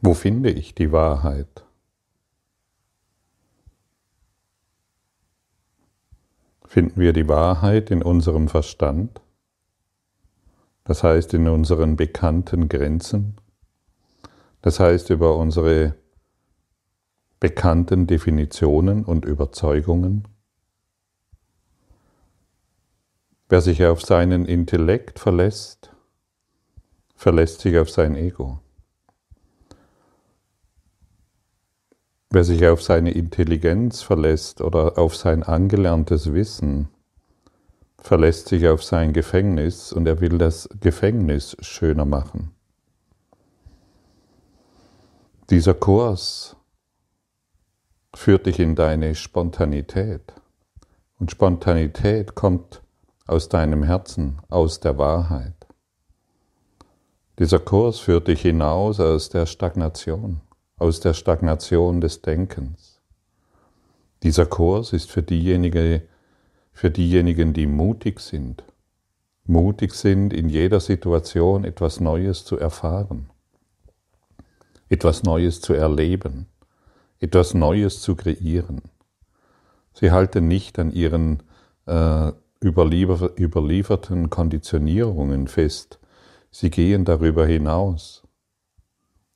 Wo finde ich die Wahrheit? Finden wir die Wahrheit in unserem Verstand? Das heißt in unseren bekannten Grenzen? Das heißt über unsere bekannten Definitionen und Überzeugungen? Wer sich auf seinen Intellekt verlässt, verlässt sich auf sein Ego. Wer sich auf seine Intelligenz verlässt oder auf sein angelerntes Wissen, verlässt sich auf sein Gefängnis und er will das Gefängnis schöner machen. Dieser Kurs führt dich in deine Spontanität. Und Spontanität kommt aus deinem Herzen, aus der Wahrheit. Dieser Kurs führt dich hinaus aus der Stagnation, aus der Stagnation des Denkens. Dieser Kurs ist für diejenigen, für diejenigen, die mutig sind, mutig sind, in jeder Situation etwas Neues zu erfahren, etwas Neues zu erleben, etwas Neues zu kreieren. Sie halten nicht an ihren äh, überlieferten Konditionierungen fest, sie gehen darüber hinaus.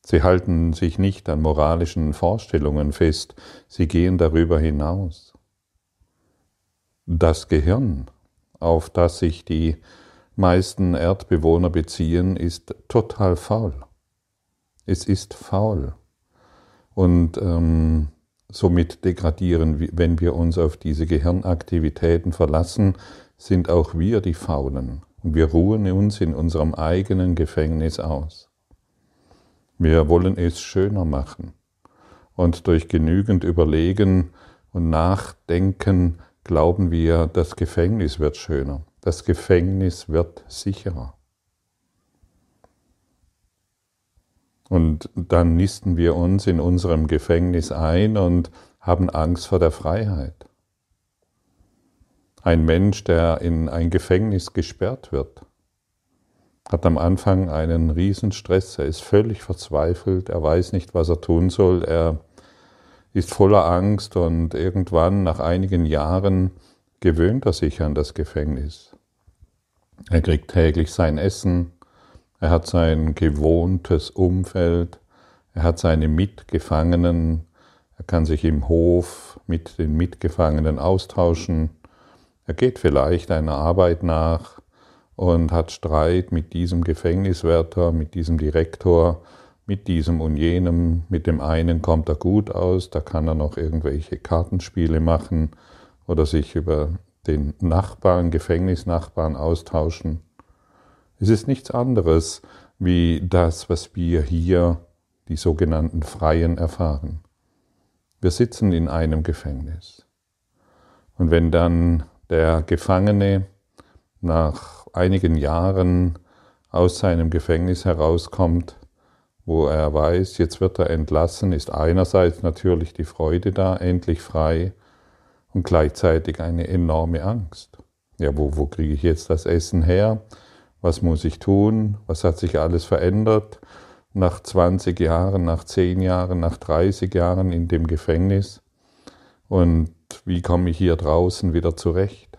Sie halten sich nicht an moralischen Vorstellungen fest, sie gehen darüber hinaus. Das Gehirn, auf das sich die meisten Erdbewohner beziehen, ist total faul. Es ist faul. Und ähm, somit degradieren, wenn wir uns auf diese Gehirnaktivitäten verlassen, sind auch wir die Faulen. Und wir ruhen uns in unserem eigenen Gefängnis aus. Wir wollen es schöner machen. Und durch genügend Überlegen und Nachdenken glauben wir, das Gefängnis wird schöner. Das Gefängnis wird sicherer. Und dann nisten wir uns in unserem Gefängnis ein und haben Angst vor der Freiheit. Ein Mensch, der in ein Gefängnis gesperrt wird, hat am Anfang einen Riesenstress, er ist völlig verzweifelt, er weiß nicht, was er tun soll, er ist voller Angst und irgendwann nach einigen Jahren gewöhnt er sich an das Gefängnis. Er kriegt täglich sein Essen, er hat sein gewohntes Umfeld, er hat seine Mitgefangenen, er kann sich im Hof mit den Mitgefangenen austauschen, er geht vielleicht einer Arbeit nach und hat Streit mit diesem Gefängniswärter, mit diesem Direktor, mit diesem und jenem, mit dem einen kommt er gut aus, da kann er noch irgendwelche Kartenspiele machen oder sich über den Nachbarn, Gefängnisnachbarn austauschen. Es ist nichts anderes wie das, was wir hier, die sogenannten Freien, erfahren. Wir sitzen in einem Gefängnis. Und wenn dann der Gefangene nach einigen Jahren aus seinem Gefängnis herauskommt, wo er weiß, jetzt wird er entlassen, ist einerseits natürlich die Freude da, endlich frei, und gleichzeitig eine enorme Angst. Ja, wo, wo kriege ich jetzt das Essen her? Was muss ich tun? Was hat sich alles verändert nach 20 Jahren, nach 10 Jahren, nach 30 Jahren in dem Gefängnis? Und wie komme ich hier draußen wieder zurecht?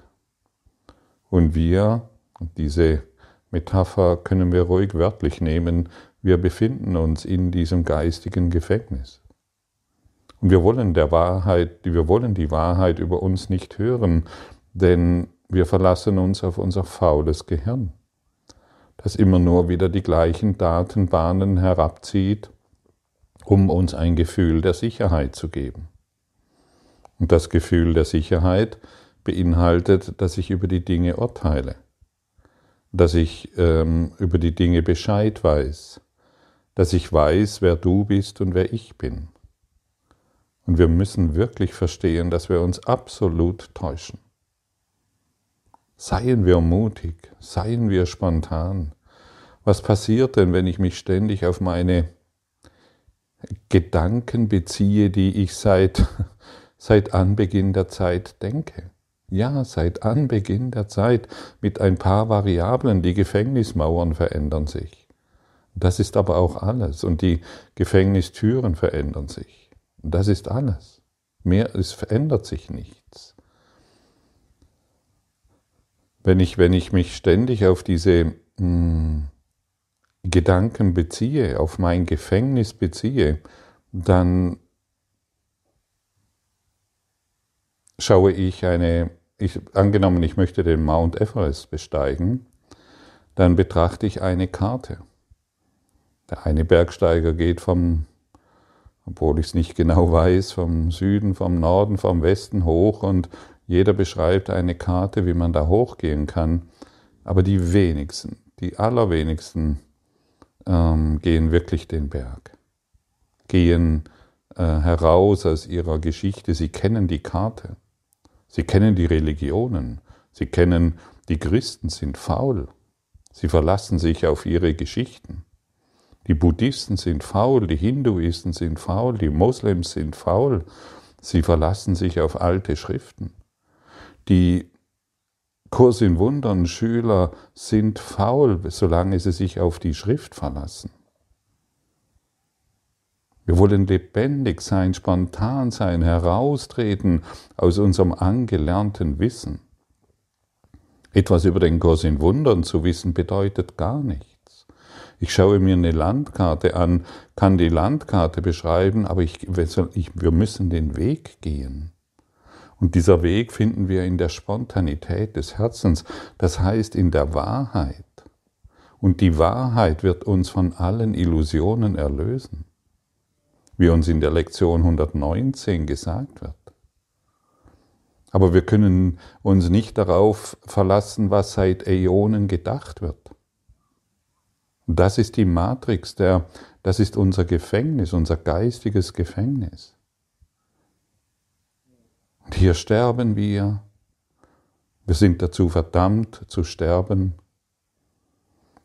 Und wir, diese Metapher können wir ruhig wörtlich nehmen, wir befinden uns in diesem geistigen Gefängnis. Und wir wollen der Wahrheit, wir wollen die Wahrheit über uns nicht hören, denn wir verlassen uns auf unser faules Gehirn das immer nur wieder die gleichen Datenbahnen herabzieht, um uns ein Gefühl der Sicherheit zu geben. Und das Gefühl der Sicherheit beinhaltet, dass ich über die Dinge urteile, dass ich ähm, über die Dinge Bescheid weiß, dass ich weiß, wer du bist und wer ich bin. Und wir müssen wirklich verstehen, dass wir uns absolut täuschen. Seien wir mutig, seien wir spontan. Was passiert denn, wenn ich mich ständig auf meine Gedanken beziehe, die ich seit, seit Anbeginn der Zeit denke? Ja, seit Anbeginn der Zeit mit ein paar Variablen. Die Gefängnismauern verändern sich. Das ist aber auch alles. Und die Gefängnistüren verändern sich. Das ist alles. Mehr, es verändert sich nichts. Wenn ich, wenn ich mich ständig auf diese mh, hm, Gedanken beziehe, auf mein Gefängnis beziehe, dann schaue ich eine, ich, angenommen, ich möchte den Mount Everest besteigen, dann betrachte ich eine Karte. Der eine Bergsteiger geht vom, obwohl ich es nicht genau weiß, vom Süden, vom Norden, vom Westen hoch und jeder beschreibt eine Karte, wie man da hochgehen kann. Aber die wenigsten, die allerwenigsten ähm, gehen wirklich den Berg, gehen äh, heraus aus ihrer Geschichte. Sie kennen die Karte, sie kennen die Religionen, sie kennen, die Christen sind faul, sie verlassen sich auf ihre Geschichten. Die Buddhisten sind faul, die Hinduisten sind faul, die Moslems sind faul, sie verlassen sich auf alte Schriften. Die Kurs in Wundern Schüler sind faul, solange sie sich auf die Schrift verlassen. Wir wollen lebendig sein, spontan sein, heraustreten aus unserem angelernten Wissen. Etwas über den Kurs in Wundern zu wissen bedeutet gar nichts. Ich schaue mir eine Landkarte an, kann die Landkarte beschreiben, aber ich, wir müssen den Weg gehen. Und dieser Weg finden wir in der Spontanität des Herzens, das heißt in der Wahrheit. Und die Wahrheit wird uns von allen Illusionen erlösen, wie uns in der Lektion 119 gesagt wird. Aber wir können uns nicht darauf verlassen, was seit Äonen gedacht wird. Das ist die Matrix, der, das ist unser Gefängnis, unser geistiges Gefängnis. Und hier sterben wir. Wir sind dazu verdammt zu sterben.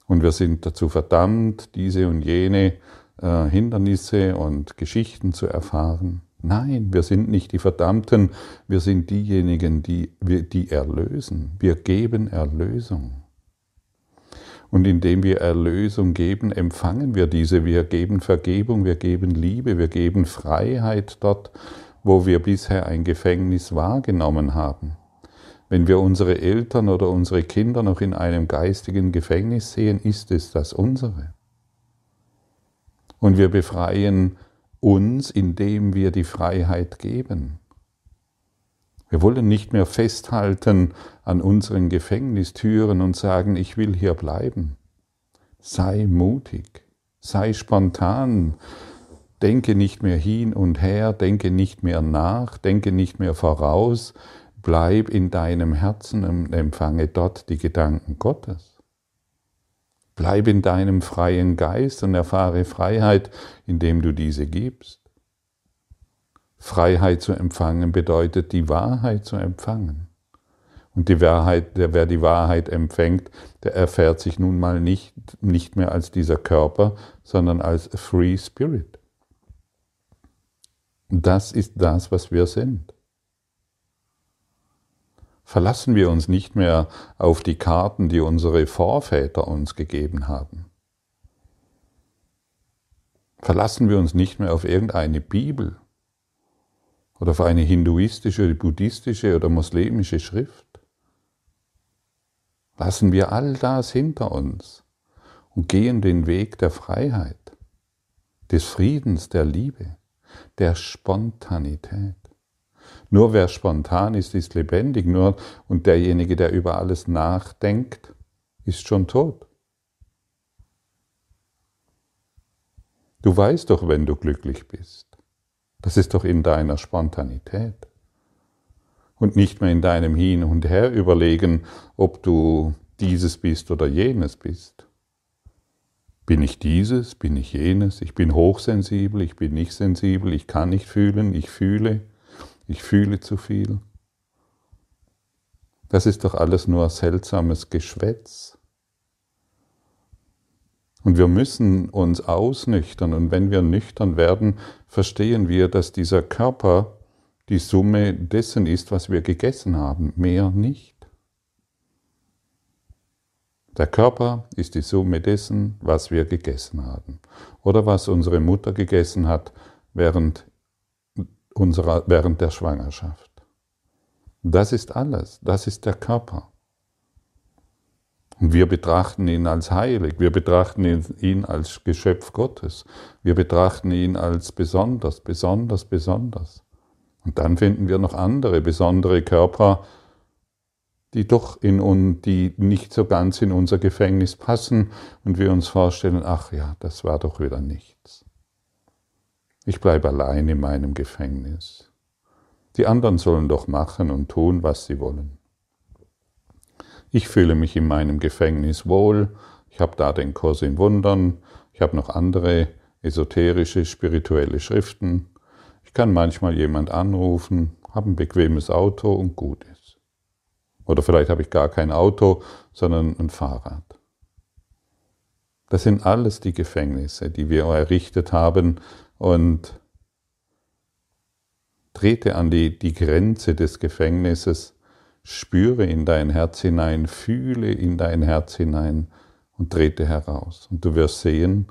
Und wir sind dazu verdammt, diese und jene äh, Hindernisse und Geschichten zu erfahren. Nein, wir sind nicht die Verdammten, wir sind diejenigen, die, die erlösen. Wir geben Erlösung. Und indem wir Erlösung geben, empfangen wir diese. Wir geben Vergebung, wir geben Liebe, wir geben Freiheit dort, wo wir bisher ein Gefängnis wahrgenommen haben. Wenn wir unsere Eltern oder unsere Kinder noch in einem geistigen Gefängnis sehen, ist es das unsere. Und wir befreien uns, indem wir die Freiheit geben. Wir wollen nicht mehr festhalten an unseren Gefängnistüren und sagen, ich will hier bleiben. Sei mutig, sei spontan, denke nicht mehr hin und her, denke nicht mehr nach, denke nicht mehr voraus, bleib in deinem Herzen und empfange dort die Gedanken Gottes. Bleib in deinem freien Geist und erfahre Freiheit, indem du diese gibst. Freiheit zu empfangen bedeutet, die Wahrheit zu empfangen. Und die Wahrheit, der, wer die Wahrheit empfängt, der erfährt sich nun mal nicht, nicht mehr als dieser Körper, sondern als Free Spirit. Das ist das, was wir sind. Verlassen wir uns nicht mehr auf die Karten, die unsere Vorväter uns gegeben haben. Verlassen wir uns nicht mehr auf irgendeine Bibel oder auf eine hinduistische, buddhistische oder muslimische Schrift. Lassen wir all das hinter uns und gehen den Weg der Freiheit, des Friedens, der Liebe, der Spontanität. Nur wer spontan ist, ist lebendig, nur und derjenige, der über alles nachdenkt, ist schon tot. Du weißt doch, wenn du glücklich bist. Das ist doch in deiner Spontanität. Und nicht mehr in deinem Hin und Her überlegen, ob du dieses bist oder jenes bist. Bin ich dieses, bin ich jenes, ich bin hochsensibel, ich bin nicht sensibel, ich kann nicht fühlen, ich fühle, ich fühle zu viel. Das ist doch alles nur seltsames Geschwätz. Und wir müssen uns ausnüchtern. Und wenn wir nüchtern werden, verstehen wir, dass dieser Körper die Summe dessen ist, was wir gegessen haben. Mehr nicht. Der Körper ist die Summe dessen, was wir gegessen haben oder was unsere Mutter gegessen hat während, unserer, während der Schwangerschaft. Das ist alles, das ist der Körper. Und wir betrachten ihn als heilig, wir betrachten ihn als Geschöpf Gottes, wir betrachten ihn als besonders, besonders, besonders. Und dann finden wir noch andere besondere Körper, die doch in uns, die nicht so ganz in unser Gefängnis passen und wir uns vorstellen, ach ja, das war doch wieder nichts. Ich bleibe allein in meinem Gefängnis. Die anderen sollen doch machen und tun, was sie wollen. Ich fühle mich in meinem Gefängnis wohl, ich habe da den Kurs in Wundern, ich habe noch andere esoterische, spirituelle Schriften, ich kann manchmal jemand anrufen, habe ein bequemes Auto und gut ist. Oder vielleicht habe ich gar kein Auto, sondern ein Fahrrad. Das sind alles die Gefängnisse, die wir errichtet haben und trete an die, die Grenze des Gefängnisses Spüre in dein Herz hinein, fühle in dein Herz hinein und trete heraus. Und du wirst sehen,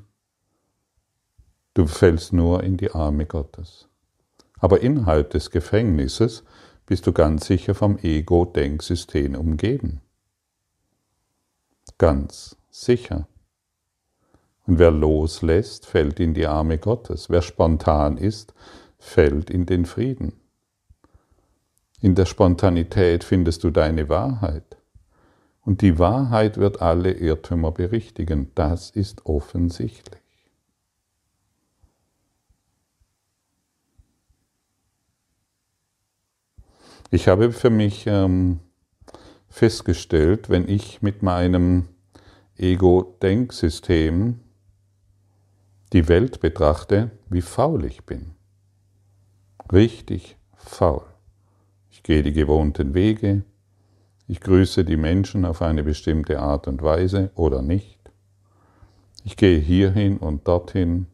du fällst nur in die Arme Gottes. Aber innerhalb des Gefängnisses bist du ganz sicher vom Ego-Denksystem umgeben. Ganz sicher. Und wer loslässt, fällt in die Arme Gottes. Wer spontan ist, fällt in den Frieden. In der Spontanität findest du deine Wahrheit. Und die Wahrheit wird alle Irrtümer berichtigen. Das ist offensichtlich. Ich habe für mich ähm, festgestellt, wenn ich mit meinem Ego-Denksystem die Welt betrachte, wie faul ich bin. Richtig faul. Ich gehe die gewohnten Wege. Ich grüße die Menschen auf eine bestimmte Art und Weise oder nicht. Ich gehe hierhin und dorthin.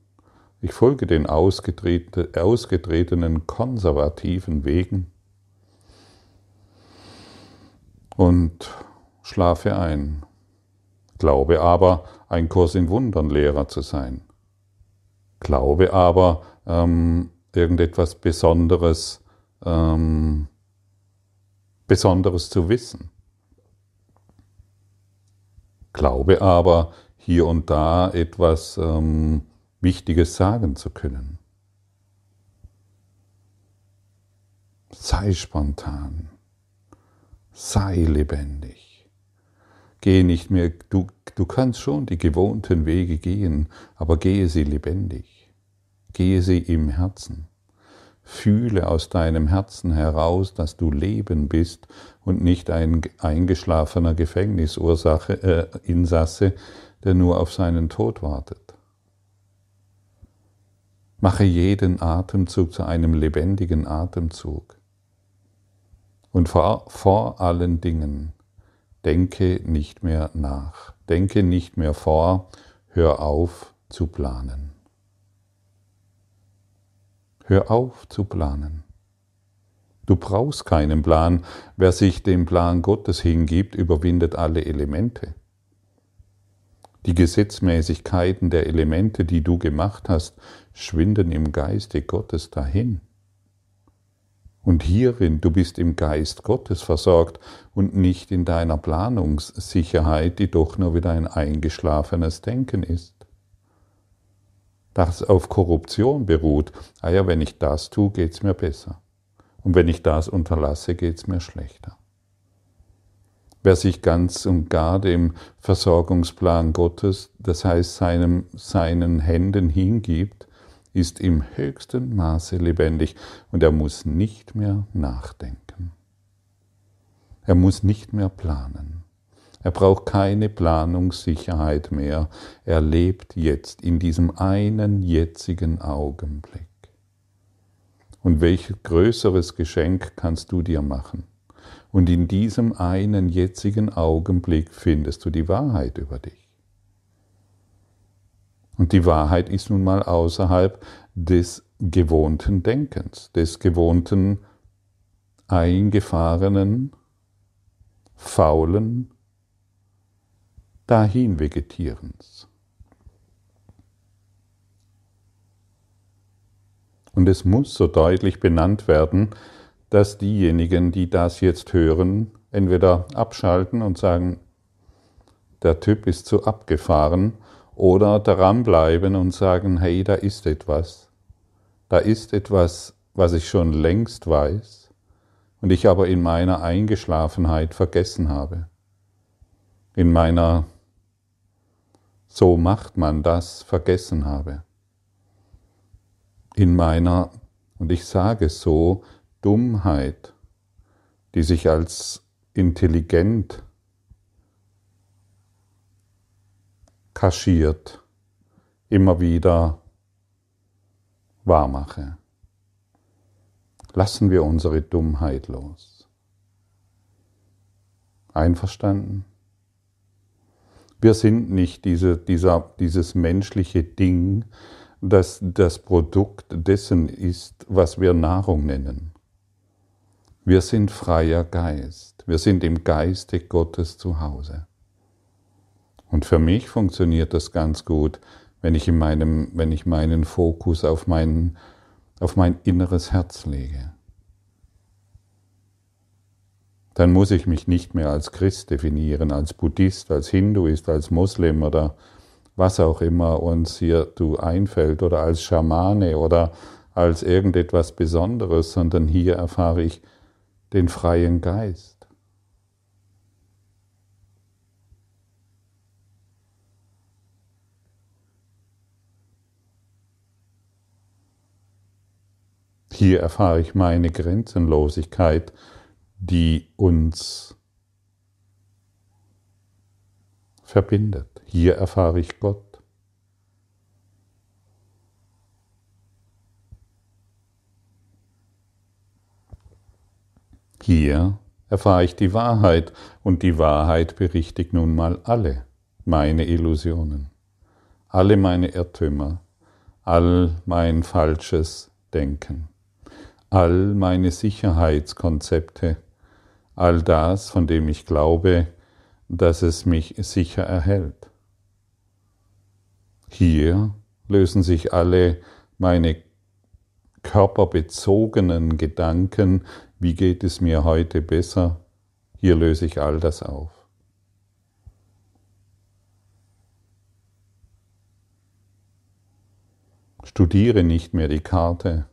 Ich folge den ausgetretenen konservativen Wegen und schlafe ein. Glaube aber, ein Kurs in Wundern Lehrer zu sein. Glaube aber, ähm, irgendetwas Besonderes ähm, Besonderes zu wissen. Glaube aber, hier und da etwas ähm, Wichtiges sagen zu können. Sei spontan, sei lebendig. Gehe nicht mehr, du, du kannst schon die gewohnten Wege gehen, aber gehe sie lebendig. Gehe sie im Herzen. Fühle aus deinem Herzen heraus, dass du Leben bist und nicht ein eingeschlafener Gefängnisursache, äh, Insasse, der nur auf seinen Tod wartet. Mache jeden Atemzug zu einem lebendigen Atemzug. Und vor, vor allen Dingen, denke nicht mehr nach, denke nicht mehr vor, hör auf zu planen. Hör auf zu planen. Du brauchst keinen Plan. Wer sich dem Plan Gottes hingibt, überwindet alle Elemente. Die Gesetzmäßigkeiten der Elemente, die du gemacht hast, schwinden im Geiste Gottes dahin. Und hierin, du bist im Geist Gottes versorgt und nicht in deiner Planungssicherheit, die doch nur wieder ein eingeschlafenes Denken ist das auf Korruption beruht, ah ja, wenn ich das tue, geht es mir besser. Und wenn ich das unterlasse, geht es mir schlechter. Wer sich ganz und gar dem Versorgungsplan Gottes, das heißt seinem, seinen Händen hingibt, ist im höchsten Maße lebendig und er muss nicht mehr nachdenken. Er muss nicht mehr planen. Er braucht keine Planungssicherheit mehr. Er lebt jetzt in diesem einen jetzigen Augenblick. Und welch größeres Geschenk kannst du dir machen? Und in diesem einen jetzigen Augenblick findest du die Wahrheit über dich. Und die Wahrheit ist nun mal außerhalb des gewohnten Denkens, des gewohnten, eingefahrenen, faulen, dahin vegetierens. Und es muss so deutlich benannt werden, dass diejenigen, die das jetzt hören, entweder abschalten und sagen, der Typ ist zu abgefahren, oder daran bleiben und sagen, hey, da ist etwas. Da ist etwas, was ich schon längst weiß und ich aber in meiner Eingeschlafenheit vergessen habe. In meiner so macht man das vergessen habe. In meiner, und ich sage so, Dummheit, die sich als intelligent kaschiert, immer wieder wahrmache. Lassen wir unsere Dummheit los. Einverstanden? Wir sind nicht diese, dieser, dieses menschliche Ding, das das Produkt dessen ist, was wir Nahrung nennen. Wir sind freier Geist. Wir sind im Geiste Gottes zu Hause. Und für mich funktioniert das ganz gut, wenn ich, in meinem, wenn ich meinen Fokus auf mein, auf mein inneres Herz lege. Dann muss ich mich nicht mehr als Christ definieren, als Buddhist, als Hinduist, als Muslim oder was auch immer uns hier du einfällt oder als Schamane oder als irgendetwas Besonderes, sondern hier erfahre ich den freien Geist. Hier erfahre ich meine Grenzenlosigkeit, die uns verbindet. Hier erfahre ich Gott. Hier erfahre ich die Wahrheit und die Wahrheit berichtigt nun mal alle meine Illusionen, alle meine Irrtümer, all mein falsches Denken all meine Sicherheitskonzepte, all das, von dem ich glaube, dass es mich sicher erhält. Hier lösen sich alle meine körperbezogenen Gedanken, wie geht es mir heute besser, hier löse ich all das auf. Studiere nicht mehr die Karte,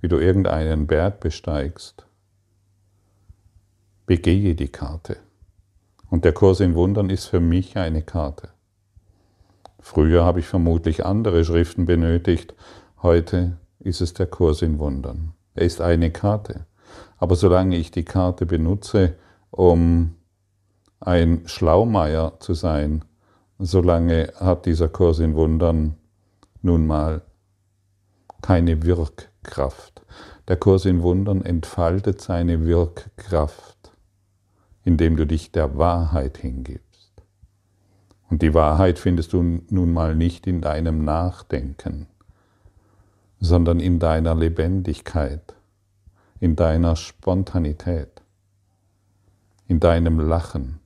wie du irgendeinen Berg besteigst, begehe die Karte. Und der Kurs in Wundern ist für mich eine Karte. Früher habe ich vermutlich andere Schriften benötigt, heute ist es der Kurs in Wundern. Er ist eine Karte. Aber solange ich die Karte benutze, um ein Schlaumeier zu sein, solange hat dieser Kurs in Wundern nun mal keine Wirkkraft. Der Kurs in Wundern entfaltet seine Wirkkraft, indem du dich der Wahrheit hingibst. Und die Wahrheit findest du nun mal nicht in deinem Nachdenken, sondern in deiner Lebendigkeit, in deiner Spontanität, in deinem Lachen,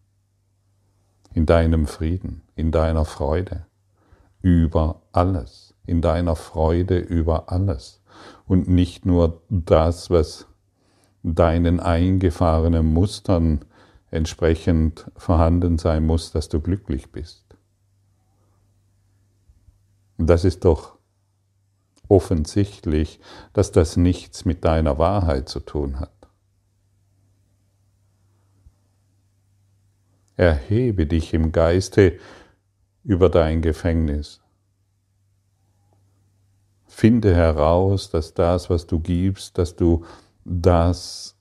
in deinem Frieden, in deiner Freude, über alles in deiner Freude über alles und nicht nur das, was deinen eingefahrenen Mustern entsprechend vorhanden sein muss, dass du glücklich bist. Das ist doch offensichtlich, dass das nichts mit deiner Wahrheit zu tun hat. Erhebe dich im Geiste über dein Gefängnis Finde heraus, dass das, was du gibst, dass du das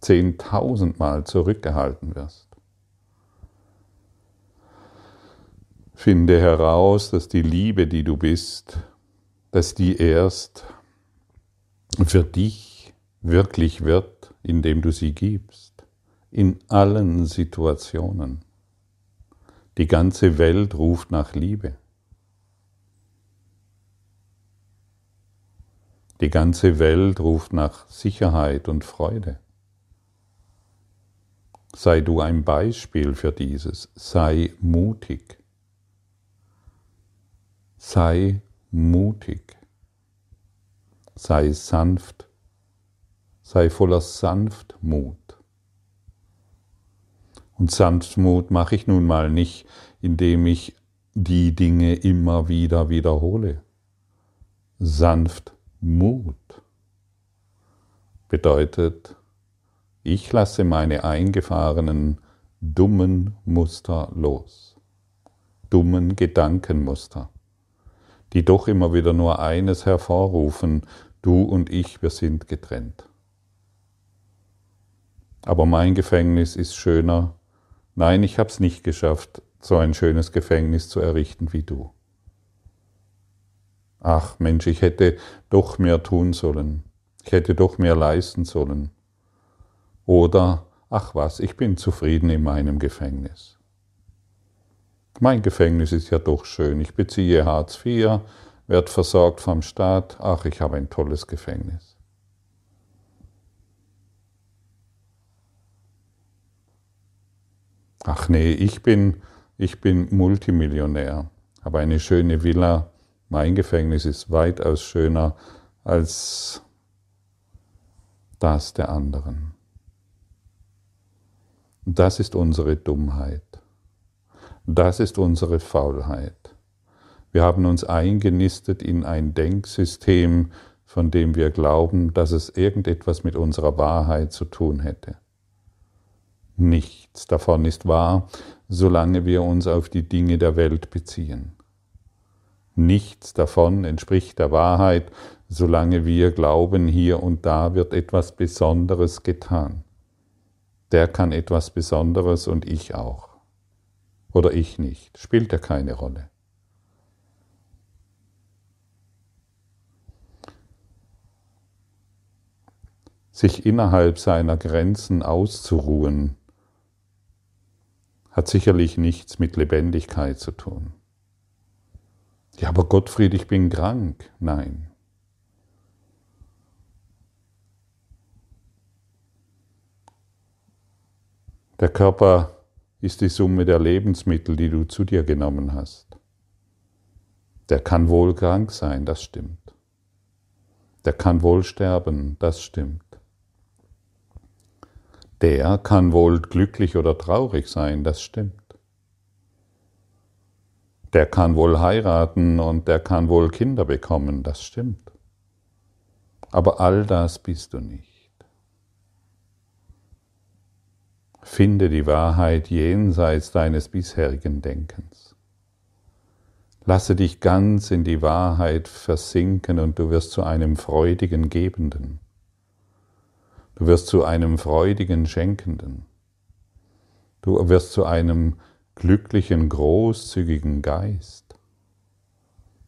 zehntausendmal zurückgehalten wirst. Finde heraus, dass die Liebe, die du bist, dass die erst für dich wirklich wird, indem du sie gibst, in allen Situationen. Die ganze Welt ruft nach Liebe. Die ganze Welt ruft nach Sicherheit und Freude. Sei du ein Beispiel für dieses. Sei mutig. Sei mutig. Sei sanft. Sei voller Sanftmut. Und Sanftmut mache ich nun mal nicht, indem ich die Dinge immer wieder wiederhole. Sanftmut bedeutet, ich lasse meine eingefahrenen dummen Muster los, dummen Gedankenmuster, die doch immer wieder nur eines hervorrufen, du und ich, wir sind getrennt. Aber mein Gefängnis ist schöner. Nein, ich habe es nicht geschafft, so ein schönes Gefängnis zu errichten wie du. Ach Mensch, ich hätte doch mehr tun sollen. Ich hätte doch mehr leisten sollen. Oder, ach was, ich bin zufrieden in meinem Gefängnis. Mein Gefängnis ist ja doch schön. Ich beziehe Hartz IV, werde versorgt vom Staat. Ach, ich habe ein tolles Gefängnis. Ach nee, ich bin, ich bin Multimillionär, habe eine schöne Villa. Mein Gefängnis ist weitaus schöner als das der anderen. Das ist unsere Dummheit. Das ist unsere Faulheit. Wir haben uns eingenistet in ein Denksystem, von dem wir glauben, dass es irgendetwas mit unserer Wahrheit zu tun hätte. Nichts davon ist wahr, solange wir uns auf die Dinge der Welt beziehen. Nichts davon entspricht der Wahrheit, solange wir glauben, hier und da wird etwas Besonderes getan. Der kann etwas Besonderes und ich auch. Oder ich nicht, spielt ja keine Rolle. Sich innerhalb seiner Grenzen auszuruhen, hat sicherlich nichts mit Lebendigkeit zu tun. Ja, aber Gottfried, ich bin krank. Nein. Der Körper ist die Summe der Lebensmittel, die du zu dir genommen hast. Der kann wohl krank sein, das stimmt. Der kann wohl sterben, das stimmt. Der kann wohl glücklich oder traurig sein, das stimmt. Der kann wohl heiraten und der kann wohl Kinder bekommen, das stimmt. Aber all das bist du nicht. Finde die Wahrheit jenseits deines bisherigen Denkens. Lasse dich ganz in die Wahrheit versinken und du wirst zu einem freudigen Gebenden. Du wirst zu einem freudigen Schenkenden. Du wirst zu einem glücklichen, großzügigen Geist,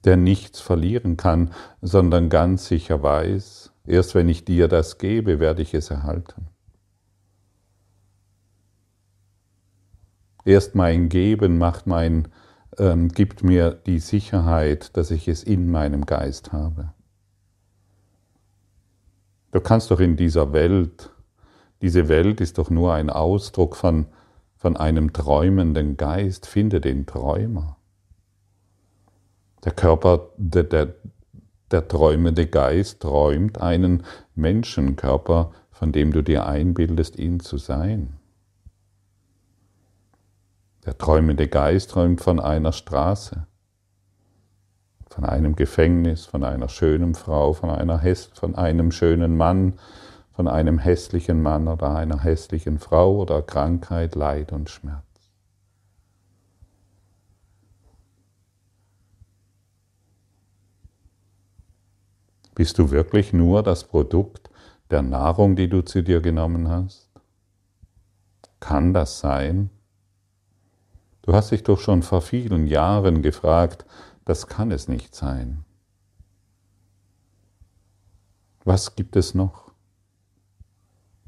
der nichts verlieren kann, sondern ganz sicher weiß, erst wenn ich dir das gebe, werde ich es erhalten. Erst mein Geben macht mein, ähm, gibt mir die Sicherheit, dass ich es in meinem Geist habe. Du kannst doch in dieser Welt, diese Welt ist doch nur ein Ausdruck von, von einem träumenden Geist. Finde den Träumer. Der Körper, der, der, der träumende Geist träumt einen Menschenkörper, von dem du dir einbildest, ihn zu sein. Der träumende Geist träumt von einer Straße von einem Gefängnis, von einer schönen Frau, von, einer von einem schönen Mann, von einem hässlichen Mann oder einer hässlichen Frau oder Krankheit, Leid und Schmerz. Bist du wirklich nur das Produkt der Nahrung, die du zu dir genommen hast? Kann das sein? Du hast dich doch schon vor vielen Jahren gefragt, das kann es nicht sein. Was gibt es noch?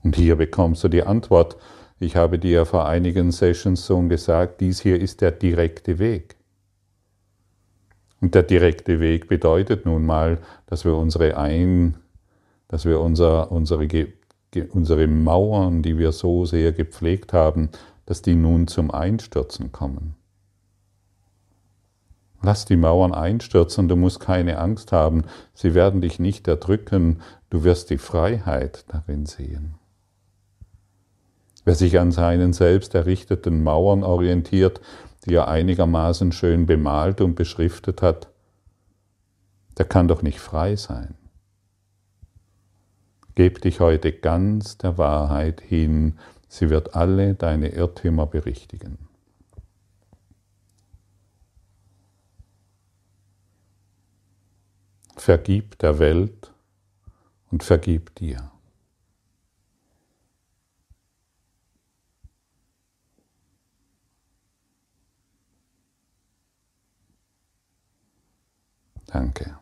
Und hier bekommst du die Antwort. Ich habe dir vor einigen Sessions schon gesagt, dies hier ist der direkte Weg. Und der direkte Weg bedeutet nun mal, dass wir unsere ein, dass wir unser, unsere unsere Mauern, die wir so sehr gepflegt haben, dass die nun zum Einstürzen kommen. Lass die Mauern einstürzen, du musst keine Angst haben, sie werden dich nicht erdrücken, du wirst die Freiheit darin sehen. Wer sich an seinen selbst errichteten Mauern orientiert, die er einigermaßen schön bemalt und beschriftet hat, der kann doch nicht frei sein. Geb dich heute ganz der Wahrheit hin, sie wird alle deine Irrtümer berichtigen. Vergib der Welt und vergib dir. Danke.